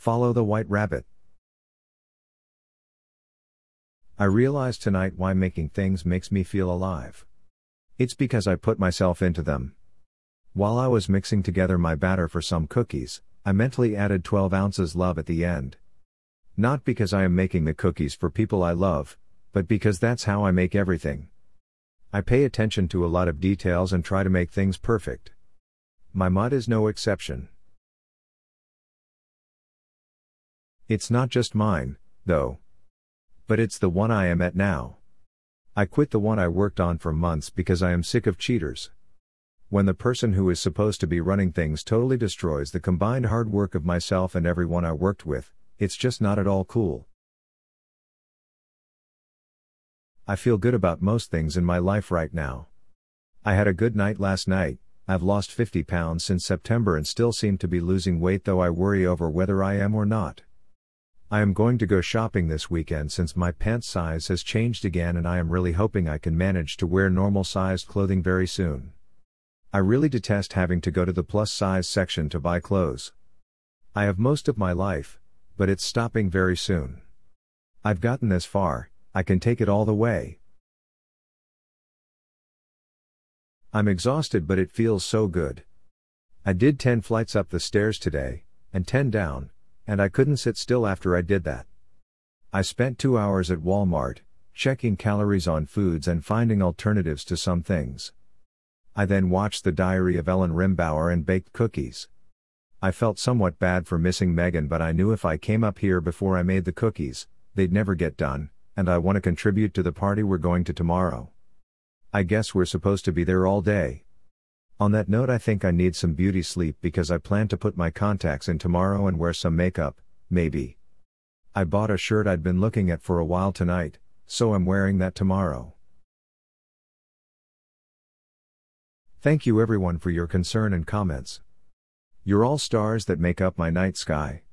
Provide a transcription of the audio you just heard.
Follow the white rabbit. I realized tonight why making things makes me feel alive. It's because I put myself into them. While I was mixing together my batter for some cookies, I mentally added 12 ounces love at the end. Not because I am making the cookies for people I love, but because that's how I make everything. I pay attention to a lot of details and try to make things perfect. My mud is no exception. It's not just mine, though. But it's the one I am at now. I quit the one I worked on for months because I am sick of cheaters. When the person who is supposed to be running things totally destroys the combined hard work of myself and everyone I worked with, it's just not at all cool. I feel good about most things in my life right now. I had a good night last night, I've lost 50 pounds since September and still seem to be losing weight, though I worry over whether I am or not. I am going to go shopping this weekend since my pant size has changed again and I am really hoping I can manage to wear normal sized clothing very soon. I really detest having to go to the plus size section to buy clothes. I have most of my life, but it's stopping very soon. I've gotten this far, I can take it all the way. I'm exhausted, but it feels so good. I did 10 flights up the stairs today, and 10 down, and I couldn't sit still after I did that. I spent two hours at Walmart, checking calories on foods and finding alternatives to some things. I then watched The Diary of Ellen Rimbauer and baked cookies. I felt somewhat bad for missing Megan, but I knew if I came up here before I made the cookies, they'd never get done, and I want to contribute to the party we're going to tomorrow. I guess we're supposed to be there all day. On that note, I think I need some beauty sleep because I plan to put my contacts in tomorrow and wear some makeup, maybe. I bought a shirt I'd been looking at for a while tonight, so I'm wearing that tomorrow. Thank you everyone for your concern and comments. You're all stars that make up my night sky.